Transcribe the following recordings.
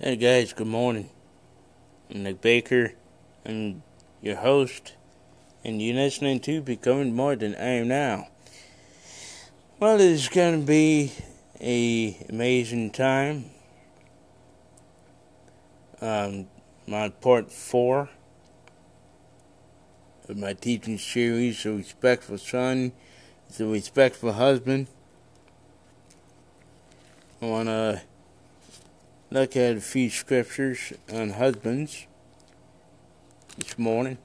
Hey guys, good morning. I'm Nick Baker. I'm your host, and you're listening to Becoming More Than I Am Now. Well, it's going to be a amazing time. Um, my part four of my teaching series, A Respectful Son, a Respectful Husband. I want to look at a few scriptures on husbands this morning.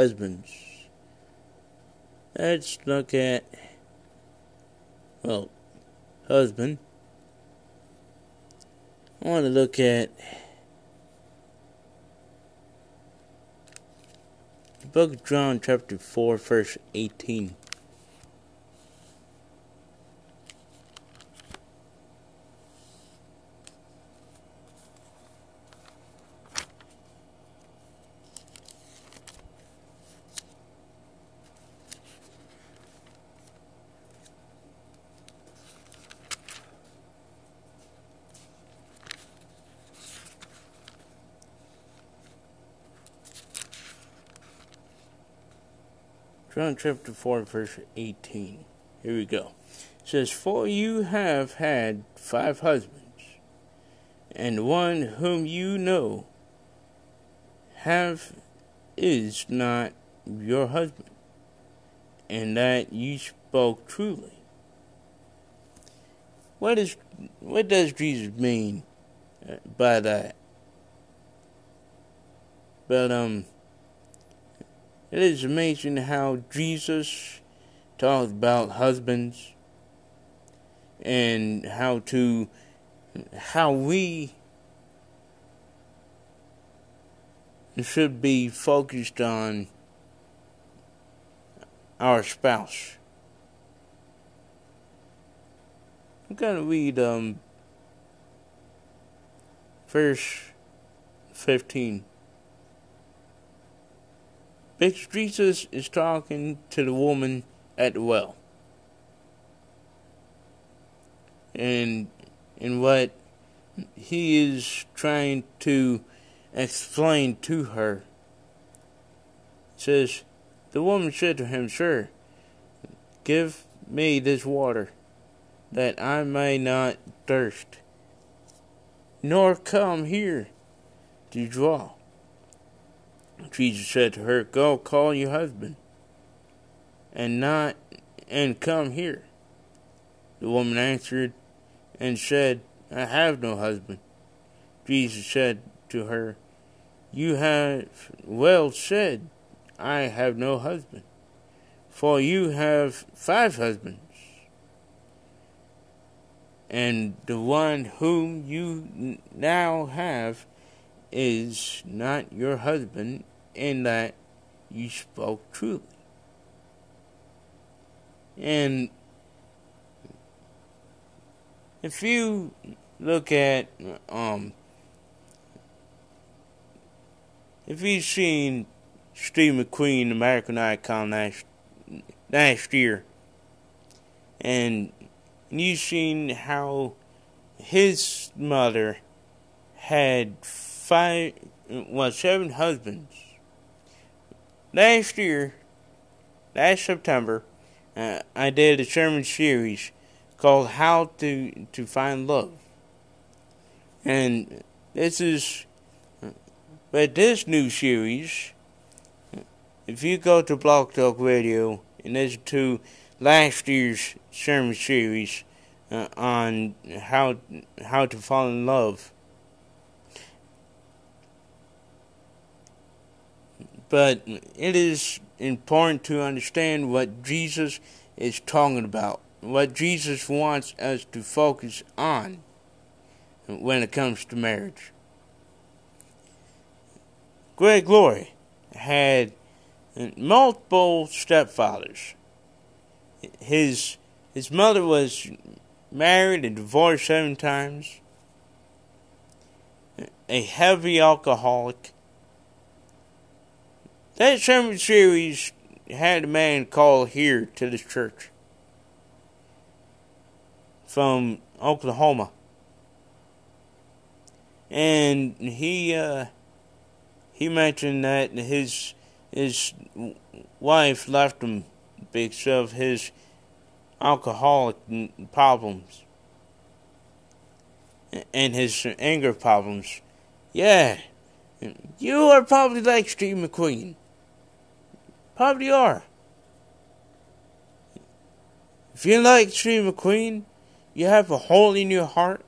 Husbands. Let's look at, well, husband. I want to look at the book of John, chapter 4, verse 18. John chapter 4, verse 18. Here we go. It says, For you have had five husbands, and one whom you know have is not your husband, and that you spoke truly. What is what does Jesus mean uh, by that? But um it is amazing how Jesus talks about husbands and how to how we should be focused on our spouse. I'm gonna read um verse fifteen. Jesus is talking to the woman at the well. And and what he is trying to explain to her says the woman said to him, Sir, give me this water, that I may not thirst, nor come here to draw. Jesus said to her, Go call your husband, and not and come here. The woman answered and said, I have no husband. Jesus said to her, You have well said, I have no husband, for you have five husbands, and the one whom you now have is not your husband, in that you spoke truly. And if you look at, um, if you've seen Steve McQueen, American Icon, last, last year, and you've seen how his mother had five, well, seven husbands last year, last September, uh, I did a sermon series called "How to to Find Love," and this is, but this new series, if you go to Blog Talk Radio and listen to last year's sermon series uh, on how how to fall in love But it is important to understand what Jesus is talking about what Jesus wants us to focus on when it comes to marriage. Greg Laurie had multiple stepfathers. His his mother was married and divorced seven times. A heavy alcoholic. That sermon series had a man call here to this church from Oklahoma. And he uh, he mentioned that his his wife left him because of his alcoholic problems and his anger problems. Yeah, you are probably like Steve McQueen. Probably are. If you like Steve McQueen, you have a hole in your heart.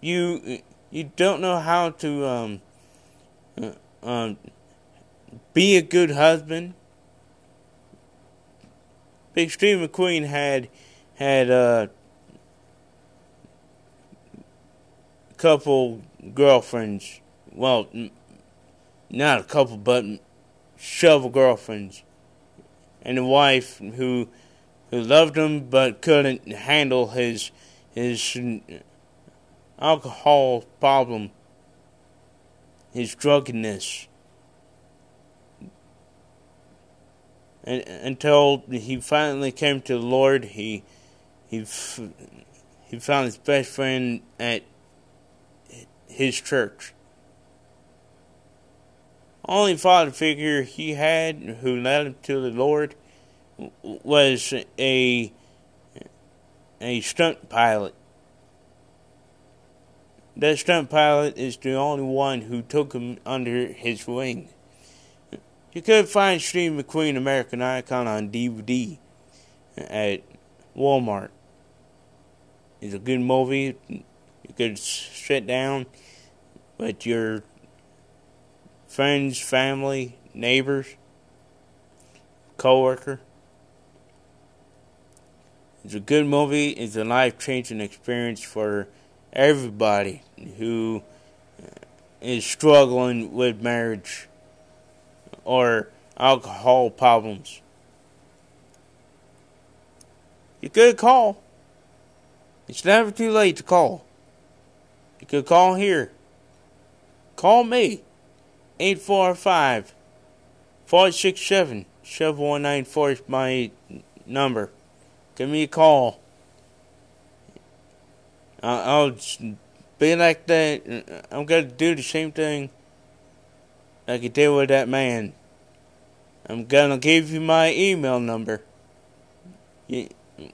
You you don't know how to um, uh, um, be a good husband. Big Steve McQueen had had uh, a couple girlfriends. Well, not a couple, but several girlfriends, and a wife who who loved him but couldn't handle his his alcohol problem, his drunkenness. And, until he finally came to the Lord, he he he found his best friend at his church. Only father figure he had who led him to the Lord was a a stunt pilot. That stunt pilot is the only one who took him under his wing. You could find Steve McQueen American Icon on DVD at Walmart. It's a good movie. You could sit down with your friends, family, neighbors, coworker. It's a good movie. It's a life changing experience for everybody who uh, is struggling with marriage or alcohol problems. You could call. It's never too late to call. You could call here. Call me. 845 467 7194 is my number. Give me a call. I'll be like that. I'm going to do the same thing like I did with that man. I'm going to give you my email number.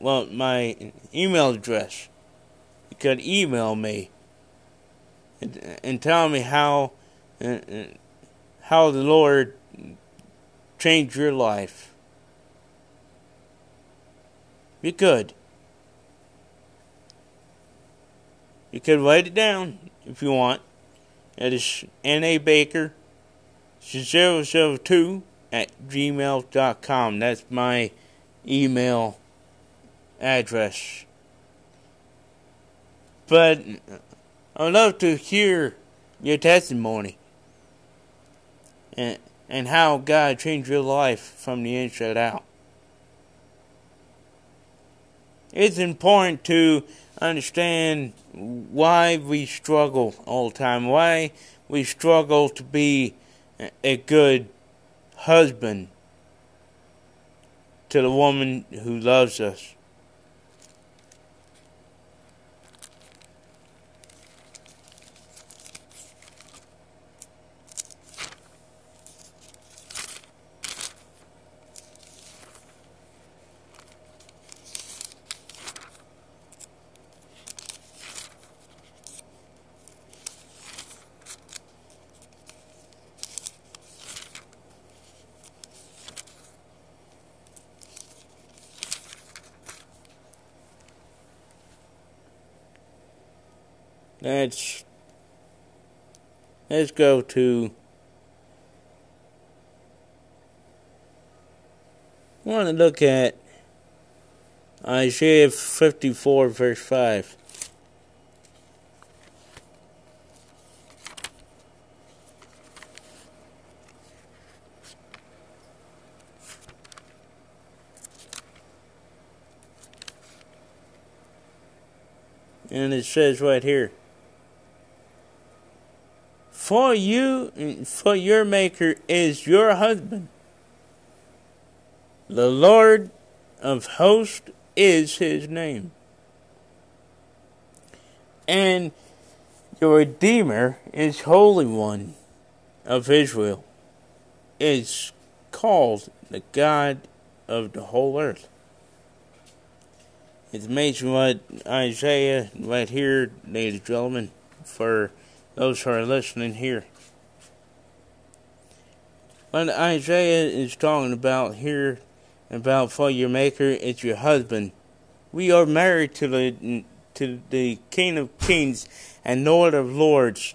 Well, my email address. You could email me and, and tell me how uh, how the Lord changed your life. You could. You could write it down if you want. It is N.A. Baker 002 at gmail.com. That's my email address. But I'd love to hear your testimony and, and how God changed your life from the inside out. it's important to understand why we struggle all the time, why we struggle to be a good husband to the woman who loves us. Let's let's go to want to look at Isaiah 54, verse 5. And it says right here For you, for your Maker is your husband. The Lord of hosts is his name. And your Redeemer is Holy One of Israel, is called the God of the whole earth. It's amazing what Isaiah, right here, ladies and gentlemen, for those who are listening here. What Isaiah is talking about here about for your maker is your husband. We are married to the to the King of Kings and Lord of Lords,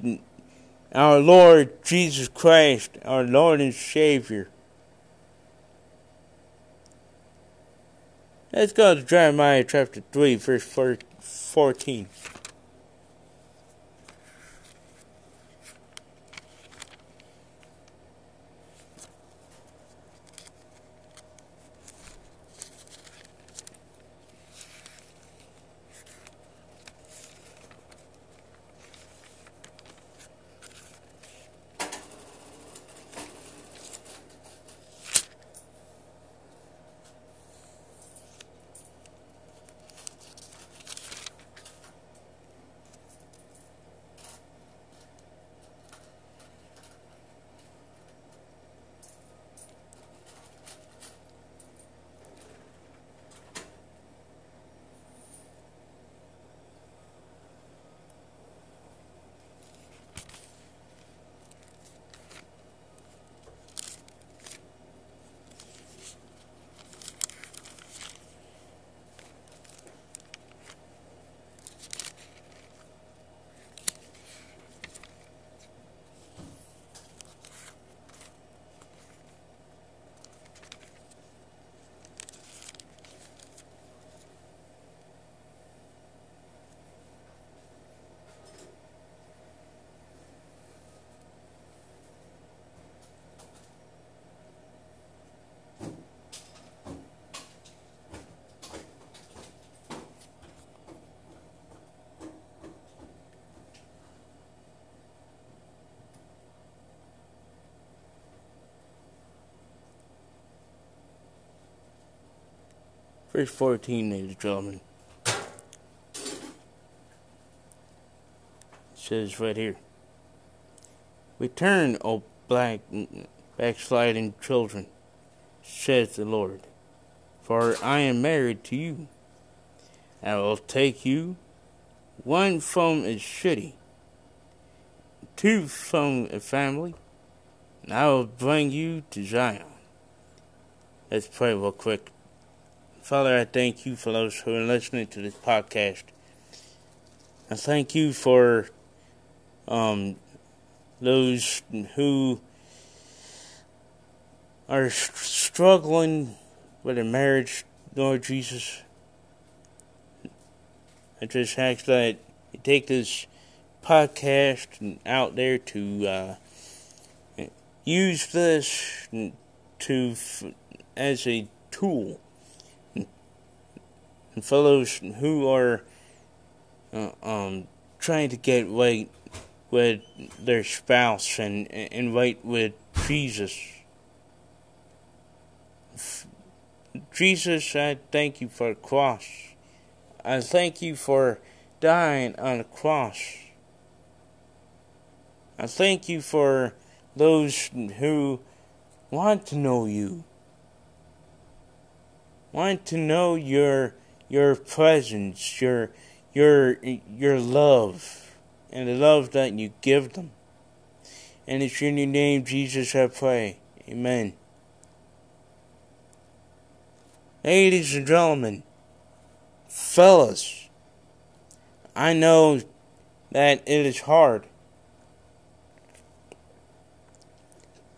our Lord Jesus Christ, our Lord and Savior. Let's go to Jeremiah chapter 3, verse 14. Verse 14, ladies and gentlemen. It says right here Return, O black backsliding children, says the Lord, for I am married to you. I will take you, one from a city, two from a family, and I will bring you to Zion. Let's pray real quick. Father, I thank you for those who are listening to this podcast. I thank you for um, those who are struggling with a marriage, Lord Jesus. I just ask that you take this podcast out there to uh, use this to as a tool and fellows who are uh, um, trying to get right with their spouse and and right with Jesus. Jesus, I thank you for the cross. I thank you for dying on the cross. I thank you for those who want to know you, want to know your your presence, your your your love, and the love that you give them. And it's in your name, Jesus, I pray. Amen. Ladies and gentlemen, fellas, I know that it is hard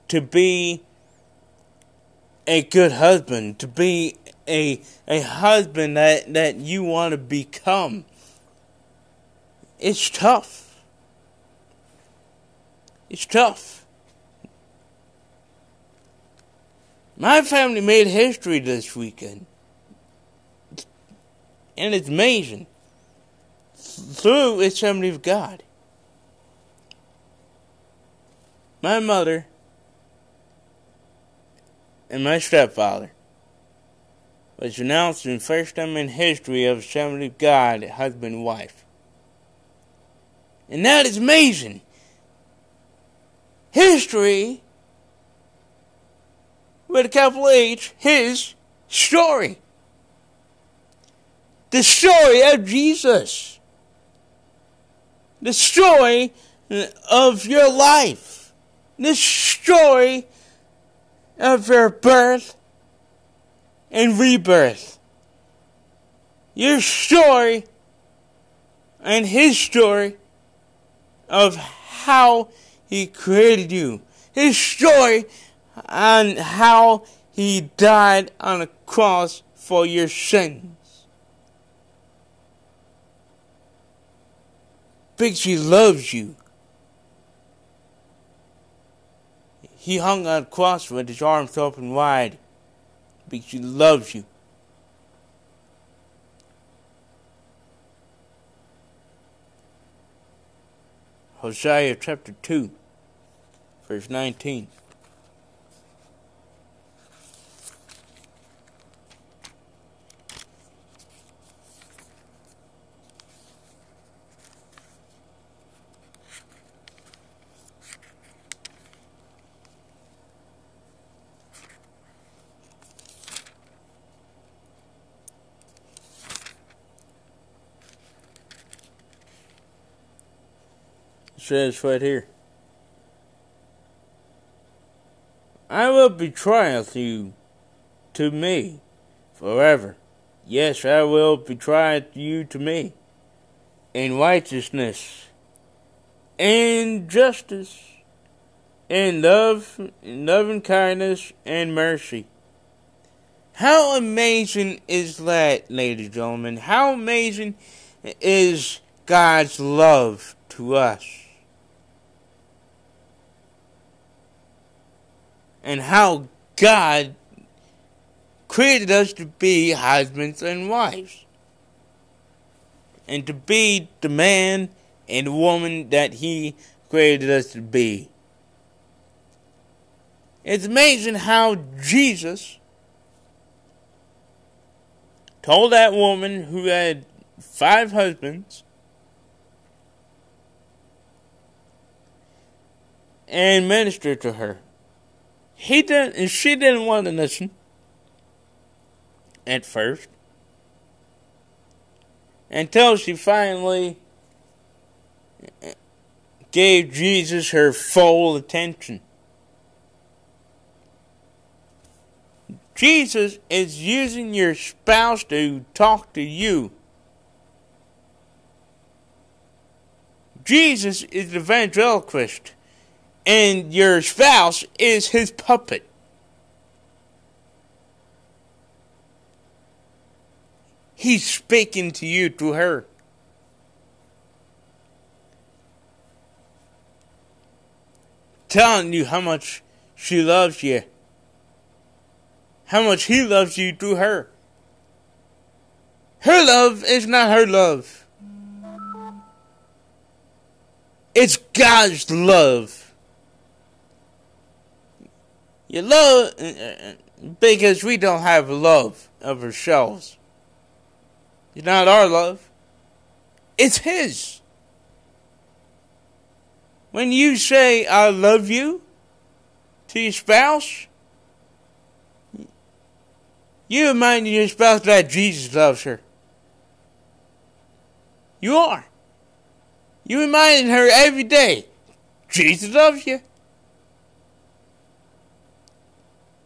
to be a good husband, to be a a husband that, that you want to become. It's tough. It's tough. My family made history this weekend. And it's amazing. Through the Assembly of God. My mother and my stepfather was announced in first time in history of Assembly of God, husband and wife. And that is amazing. History, with a capital H, his story. The story of Jesus. The story of your life. The story of your birth and rebirth. Your story and his story of how he created you. His story on how he died on a cross for your sins. Because he loves you. He hung on a cross with his arms open wide because he loves you. Hosea chapter 2, verse 19. Says right here. I will betroth you to me forever. Yes, I will betroth you to me in righteousness, in justice, in love, in love and kindness and mercy. How amazing is that, ladies and gentlemen? How amazing is God's love to us? And how God created us to be husbands and wives. And to be the man and woman that He created us to be. It's amazing how Jesus told that woman who had five husbands and ministered to her he didn't, and she didn't want to listen at first until she finally gave Jesus her full attention. Jesus is using your spouse to talk to you. Jesus is the ventriloquist and your spouse is his puppet. He's speaking to you through her. Telling you how much she loves you. How much he loves you through her. Her love is not her love. It's God's love. You love because we don't have love of ourselves. It's not our love. It's His. When you say, I love you to your spouse, you remind your spouse that Jesus loves her. You are. You remind her every day, Jesus loves you.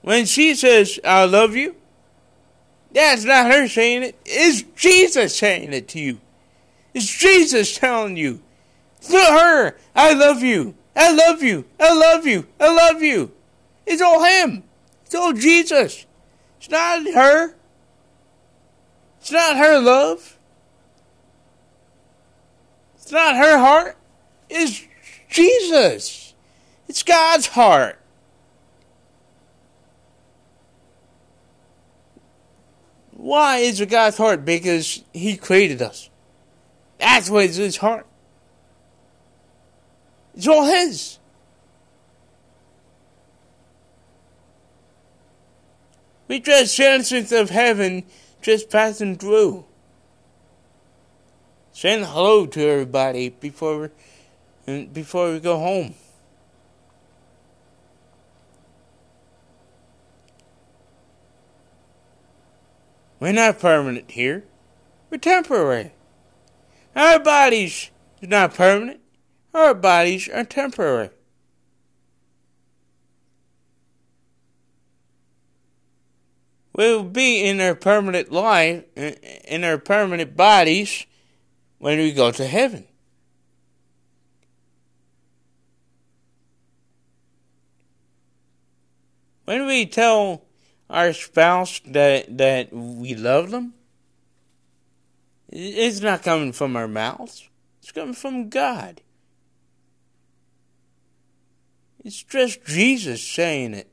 When she says, I love you, that's not her saying it. It's Jesus saying it to you. It's Jesus telling you. Through her, I love you. I love you. I love you. I love you. It's all Him. It's all Jesus. It's not her. It's not her love. It's not her heart. It's Jesus. It's God's heart. Why is it God's heart? Because He created us. That's what is His heart. It's all His. We just citizens of heaven just passing through. Saying hello to everybody before before we go home. We're not permanent here. We're temporary. Our bodies are not permanent. Our bodies are temporary. We'll be in our permanent life, in our permanent bodies, when we go to heaven. When we tell our spouse that that we love them, it's not coming from our mouths. It's coming from God. It's just Jesus saying it.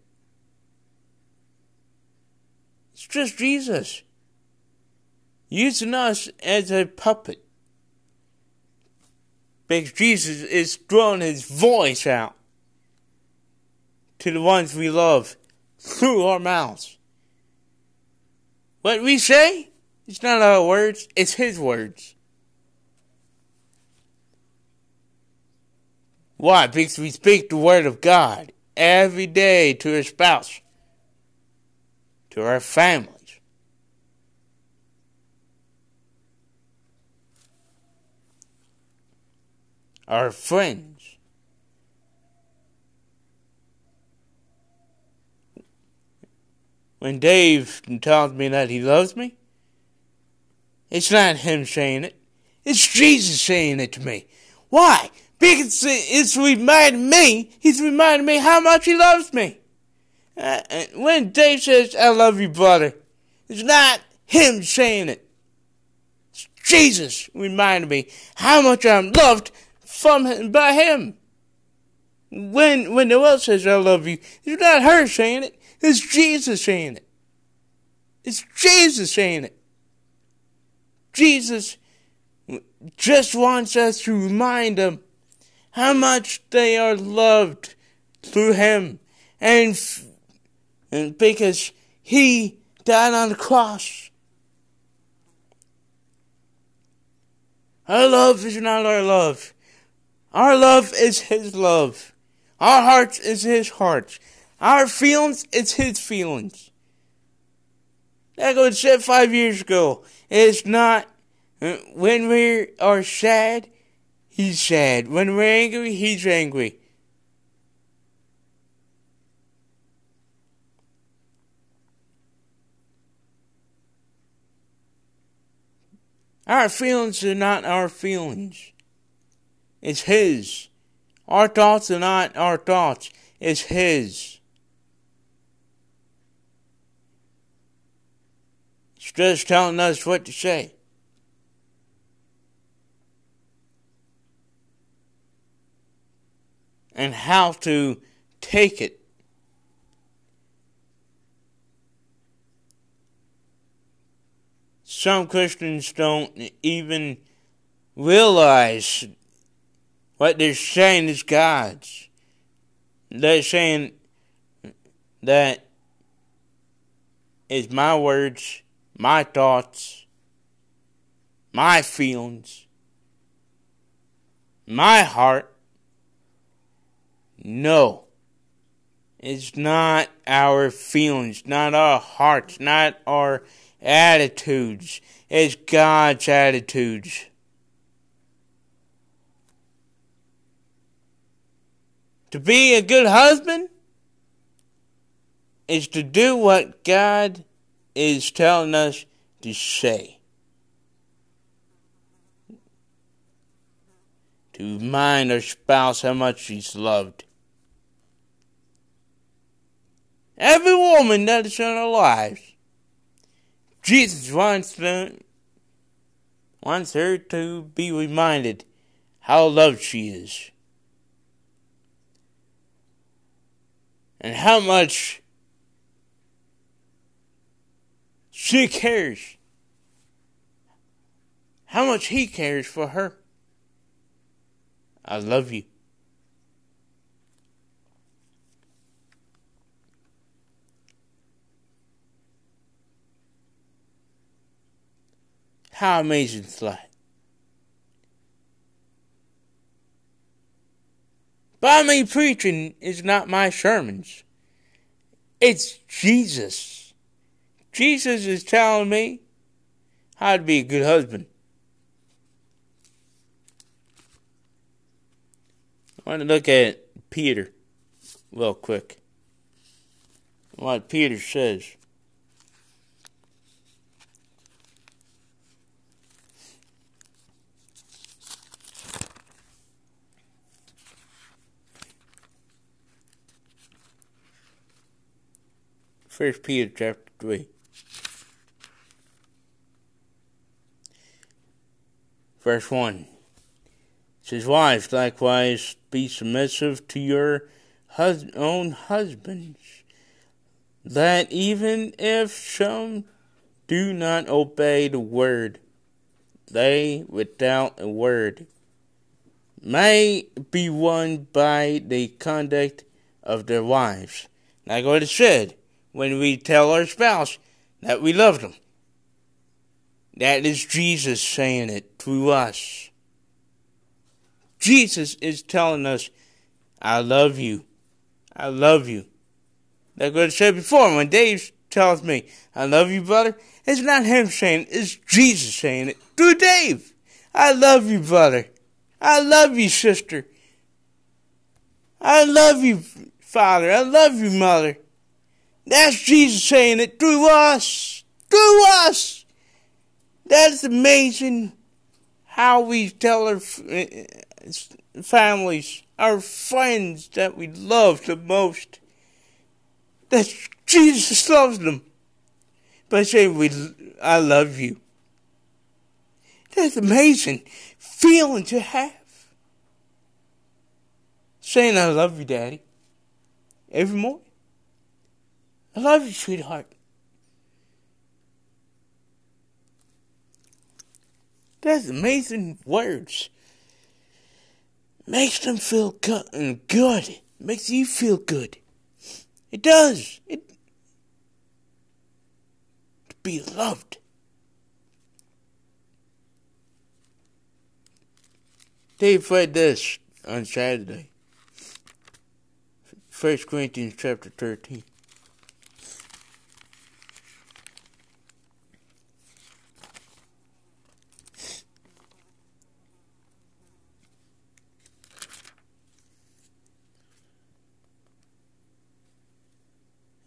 It's just Jesus using us as a puppet. Because Jesus is throwing his voice out to the ones we love through our mouths. What we say, it's not our words, it's his words. Why? Because we speak the word of God every day to our spouse to our families. Our friends. When Dave tells me that he loves me, it's not him saying it. It's Jesus saying it to me. Why? Because it's reminding me, he's reminding me how much he loves me. Uh, when Dave says, I love you, brother, it's not him saying it. It's Jesus reminding me how much I'm loved from him, by him. When, when Noel says, I love you, it's not her saying it. It's Jesus saying it. It's Jesus saying it. Jesus just wants us to remind them how much they are loved through him and and because he died on the cross. Our love is not our love. Our love is his love. Our heart is his heart. Our feelings, it's his feelings. That was said five years ago, it's not uh, when we are sad, he's sad. When we're angry, he's angry. Our feelings are not our feelings. It's His. Our thoughts are not our thoughts. It's His. Just telling us what to say. And how to take it. some Christians don't even realize what they're saying is God's. They're saying that is my words, my thoughts, my feelings, my heart. No. It's not our feelings, not our hearts, not our attitudes. It's God's attitudes. To be a good husband is to do what God is telling us to say. To remind our spouse how much she's loved. Every woman that is in our lives Jesus wants them wants her to be reminded how loved she is. And how much she cares. How much he cares for her. I love you. How amazing is that? By me preaching is not my sermons. It's Jesus. Jesus is telling me how to be a good husband. I want to look at Peter real quick. What Peter says. First Peter chapter three. Verse one says, Wives, likewise be submissive to your hus- own husbands, that even if some do not obey the word, they without a word may be won by the conduct of their wives. Like what it said, when we tell our spouse that we love them. That is Jesus saying it through us. Jesus is telling us, I love you. I love you. Like what I said before, when Dave tells me, I love you, brother, it's not him saying it, it's Jesus saying it through Dave. I love you, brother. I love you, sister. I love you, father. I love you, mother. That's Jesus saying it through us. Through us. That's amazing how we tell our eh, eh, families, our friends that we love the most, that Jesus loves them by saying, we, I love you. That's amazing feeling to have. Saying, I love you, Daddy, every morning. I love you, sweetheart. That's amazing words. Makes them feel good. And good. Makes you feel good. It does. It to be loved. Dave read this on Saturday. First Corinthians chapter thirteen.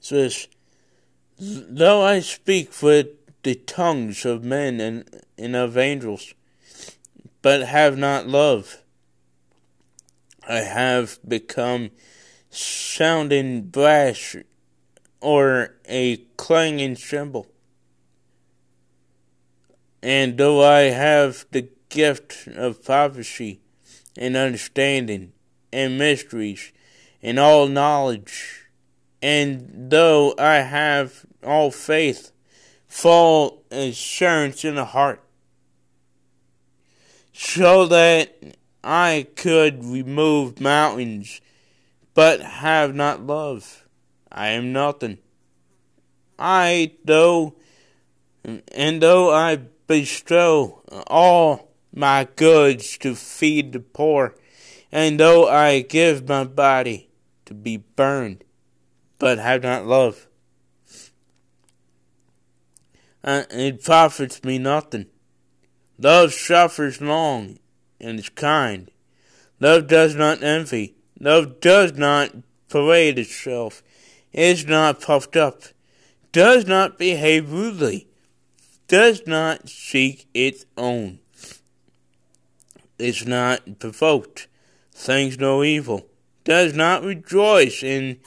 Says, Though I speak with the tongues of men and, and of angels, but have not love, I have become sounding brass or a clanging cymbal. And though I have the gift of prophecy and understanding and mysteries and all knowledge, and though I have all faith, full assurance in the heart, so that I could remove mountains, but have not love, I am nothing. I, though, and though I bestow all my goods to feed the poor, and though I give my body to be burned, but have not love. Uh, it profits me nothing. Love suffers long and is kind. Love does not envy. Love does not parade itself, is not puffed up, does not behave rudely, does not seek its own, is not provoked, thinks no evil, does not rejoice in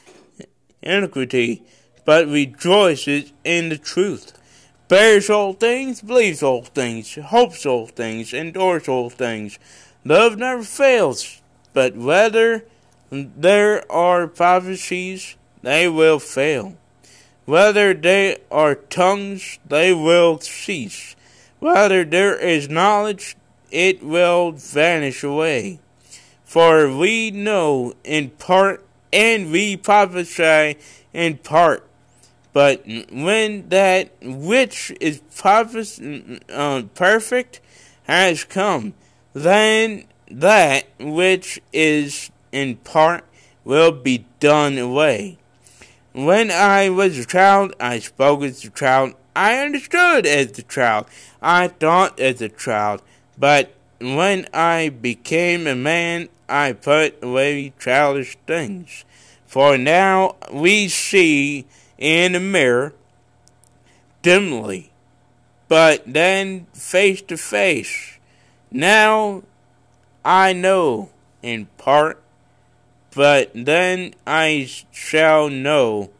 iniquity, but rejoices in the truth, bears all things, believes all things, hopes all things, endures all things. Love never fails, but whether there are prophecies, they will fail. Whether there are tongues, they will cease. Whether there is knowledge, it will vanish away. For we know in part, and we prophesy in part. But when that which is uh, perfect has come, then that which is in part will be done away. When I was a child, I spoke as a child. I understood as a child. I thought as a child. But when I became a man, I put away childish things. For now we see in a mirror dimly, but then face to face. Now I know in part, but then I shall know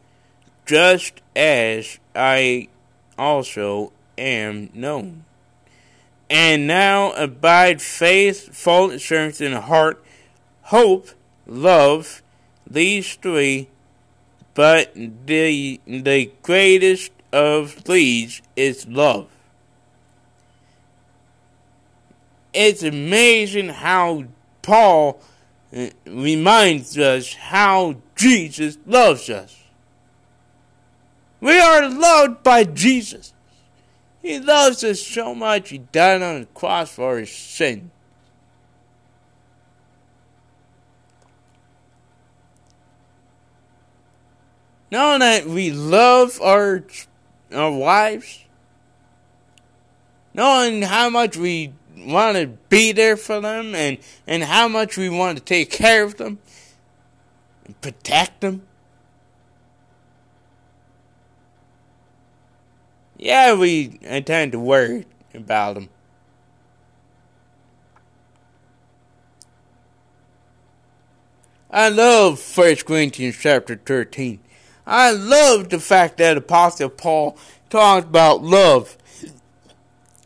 just as I also am known. And now abide faith, full strength in the heart, hope, love, these three, but the the greatest of these is love. It's amazing how Paul uh, reminds us how Jesus loves us. We are loved by Jesus. He loves us so much, He died on the cross for His sin. Knowing that we love our our wives, knowing how much we want to be there for them and, and how much we want to take care of them and protect them. Yeah, we I tend to worry about them. I love First Corinthians chapter 13. I love the fact that Apostle Paul talked about love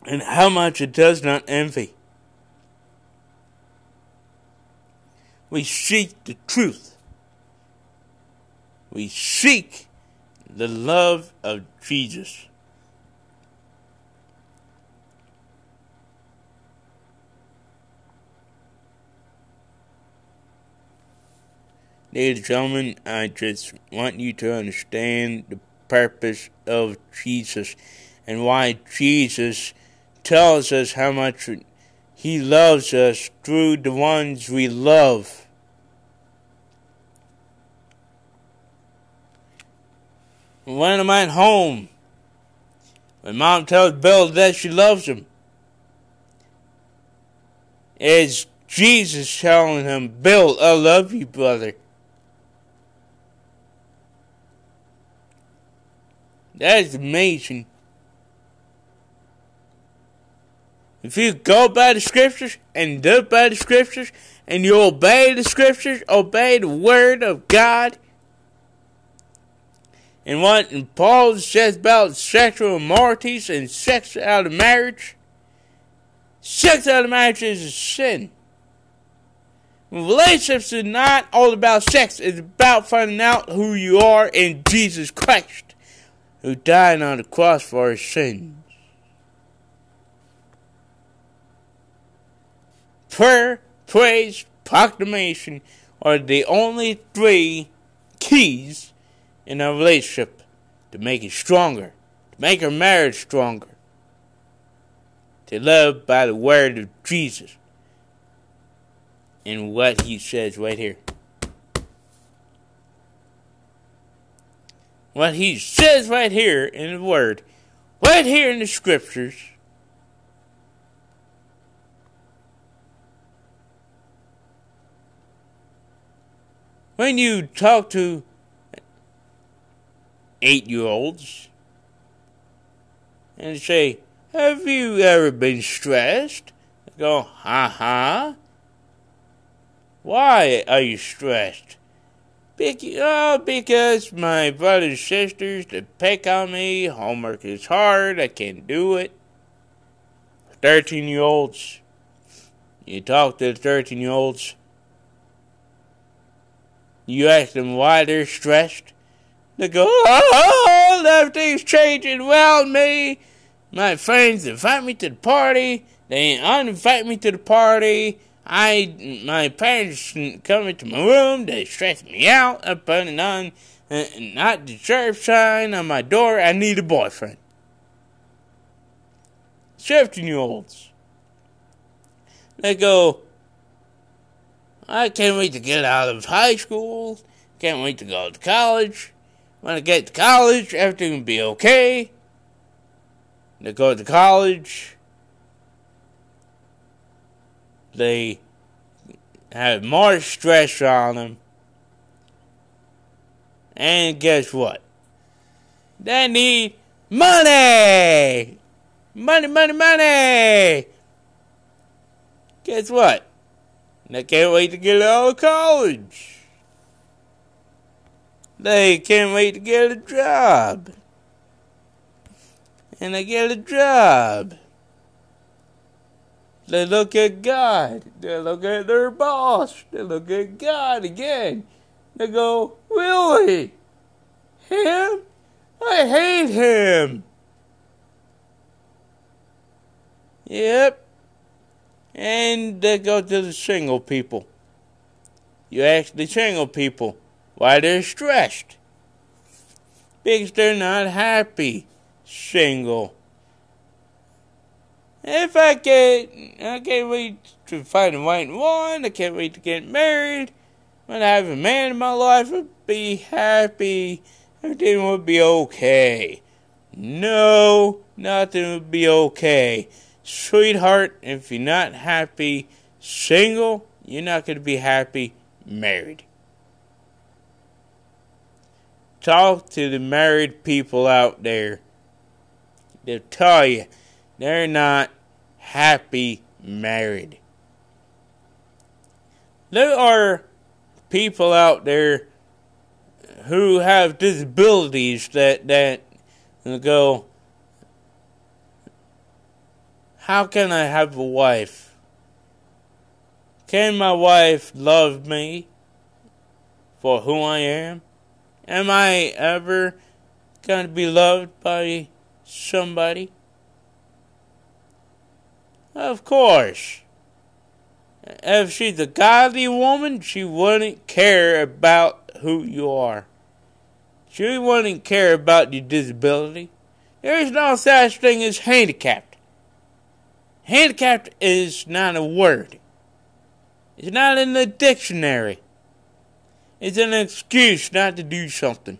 and how much it does not envy. We seek the truth. We seek the love of Jesus. Ladies and gentlemen, I just want you to understand the purpose of Jesus and why Jesus tells us how much He loves us through the ones we love. When I'm at home, when mom tells Bill that she loves him, it's Jesus telling him, Bill, I love you, brother. That is amazing. If you go by the scriptures and do by the scriptures and you obey the scriptures, obey the word of God, and what Paul says about sexual immoralities and sex out of marriage, sex out of marriage is a sin. Relationships is not all about sex, it's about finding out who you are in Jesus Christ who died on the cross for our sins. Prayer, praise, proclamation are the only three keys in a relationship to make it stronger, to make our marriage stronger, to live by the word of Jesus and what he says right here. What he says right here in the Word, right here in the Scriptures. When you talk to eight year olds and say, Have you ever been stressed? They go, Ha ha. Why are you stressed? Oh, because my brothers sisters they pick on me. Homework is hard. I can't do it. 13 year olds. You talk to the 13 year olds. You ask them why they're stressed. They go, oh, everything's changing well me. My friends invite me to the party. They uninvite me to the party. I, my parents come into my room. They stress me out. I'm putting on uh, not the sheriff sign on my door. I need a boyfriend. 17 year olds. They go, I can't wait to get out of high school. Can't wait to go to college. When I get to college, everything will be okay. They go to college. They have more stress on them. And guess what? They need money! Money, money, money! Guess what? They can't wait to get out of college. They can't wait to get a job. And they get a job. They look at God. They look at their boss. They look at God again. They go, Really? Him? I hate him. Yep. And they go to the single people. You ask the single people why they're stressed. Because they're not happy single. If I get, I can't wait to find a white one. I can't wait to get married. When I have a man in my life, I'd be happy. Everything would be okay. No, nothing would be okay. Sweetheart, if you're not happy single, you're not going to be happy married. Talk to the married people out there. They'll tell you they're not happy married. There are people out there who have disabilities that that go how can I have a wife? Can my wife love me for who I am? Am I ever going to be loved by somebody? Of course. If she's a godly woman, she wouldn't care about who you are. She wouldn't care about your disability. There is no such thing as handicapped. Handicapped is not a word. It's not in the dictionary. It's an excuse not to do something.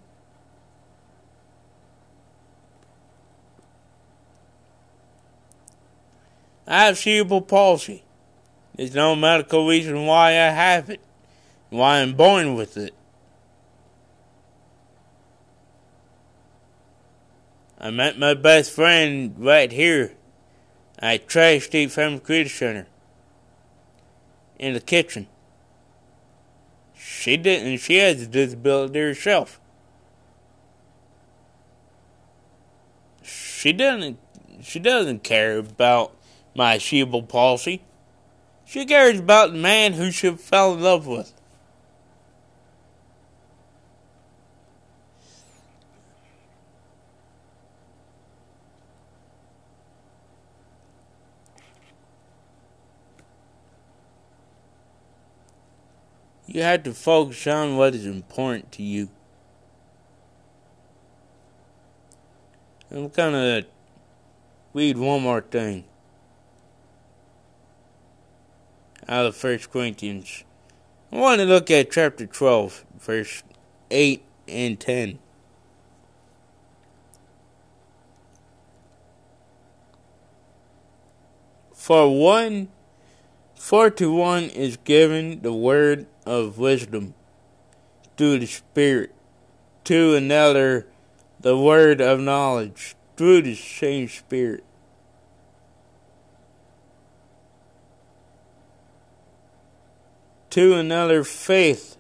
I have cerebral palsy. There's no medical reason why I have it, why I'm born with it. I met my best friend right here I trashed Steve from Creative Center in the kitchen. She didn't. She has a disability herself. She doesn't. She doesn't care about my cerebral palsy. She cares about the man who she fell in love with. You have to focus on what is important to you. I'm gonna read one more thing out of First Corinthians. I want to look at chapter 12, verse 8 and 10. For one, for to one is given the word of wisdom through the Spirit, to another the word of knowledge through the same Spirit. To another faith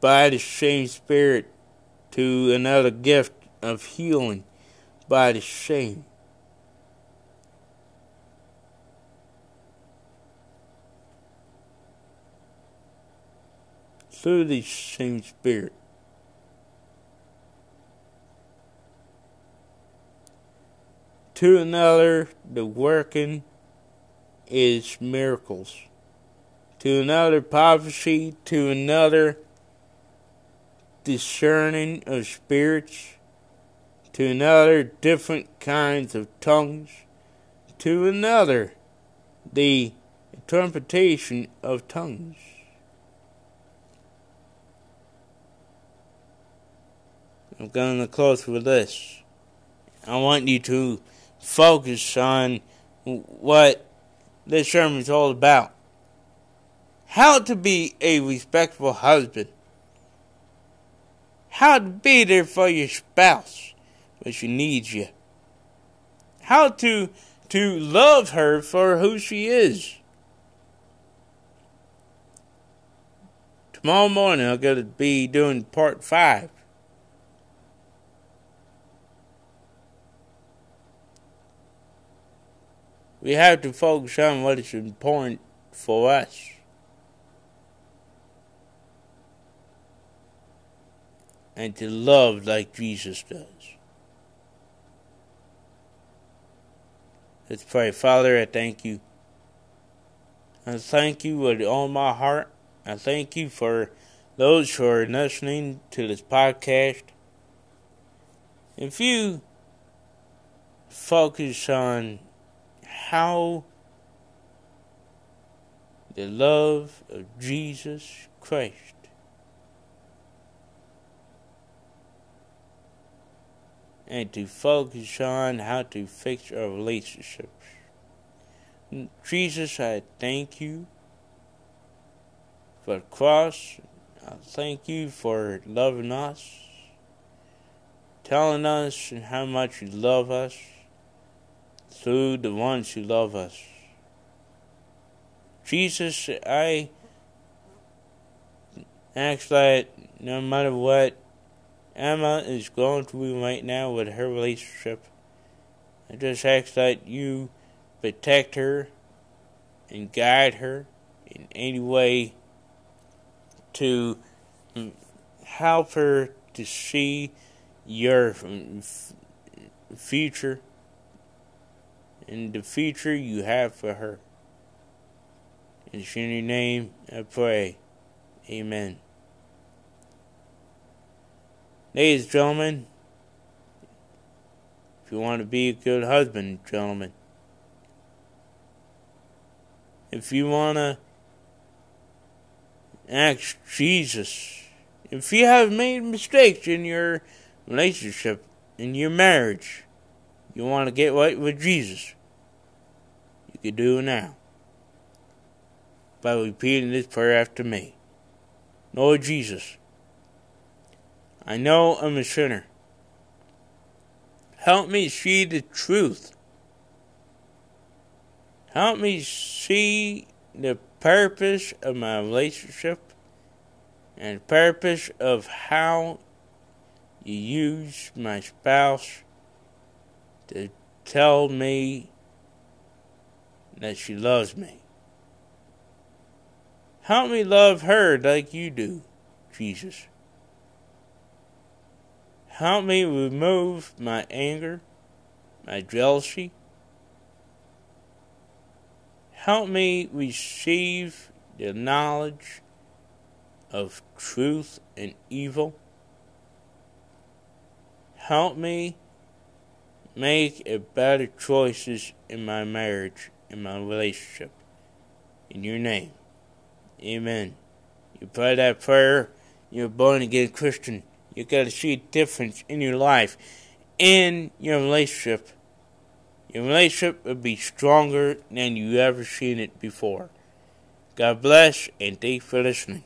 by the same Spirit to another gift of healing by the same. Through the same Spirit. To another, the working is miracles. To another, prophecy. To another, discerning of spirits. To another, different kinds of tongues. To another, the interpretation of tongues. I'm going to close with this. I want you to focus on what this sermon is all about. How to be a respectful husband. How to be there for your spouse when she needs you. How to to love her for who she is. Tomorrow morning I'm going to be doing part five. We have to focus on what is important for us. And to love like Jesus does. Let's pray. Father, I thank you. I thank you with all my heart. I thank you for those who are listening to this podcast. If you focus on how the love of Jesus Christ and to focus on how to fix our relationships. Jesus, I thank you for the cross. I thank you for loving us, telling us how much you love us through the ones who love us. Jesus, I ask that no matter what Emma is going through right now with her relationship, I just ask that you protect her and guide her in any way to help her to see your future and the future you have for her. In your name I pray. Amen. Ladies and gentlemen, if you want to be a good husband, gentlemen, if you want to ask Jesus, if you have made mistakes in your relationship, in your marriage, you want to get right with Jesus, you can do it now by repeating this prayer after me. Lord Jesus, I know I'm a sinner. Help me see the truth. Help me see the purpose of my relationship and purpose of how you use my spouse to tell me that she loves me. Help me love her like you do, Jesus. Help me remove my anger, my jealousy. Help me receive the knowledge of truth and evil. Help me make a better choices in my marriage in my relationship. In your name. Amen. You pray that prayer, you're born again Christian. You gotta see a difference in your life, in your relationship. Your relationship will be stronger than you ever seen it before. God bless and thank you for listening.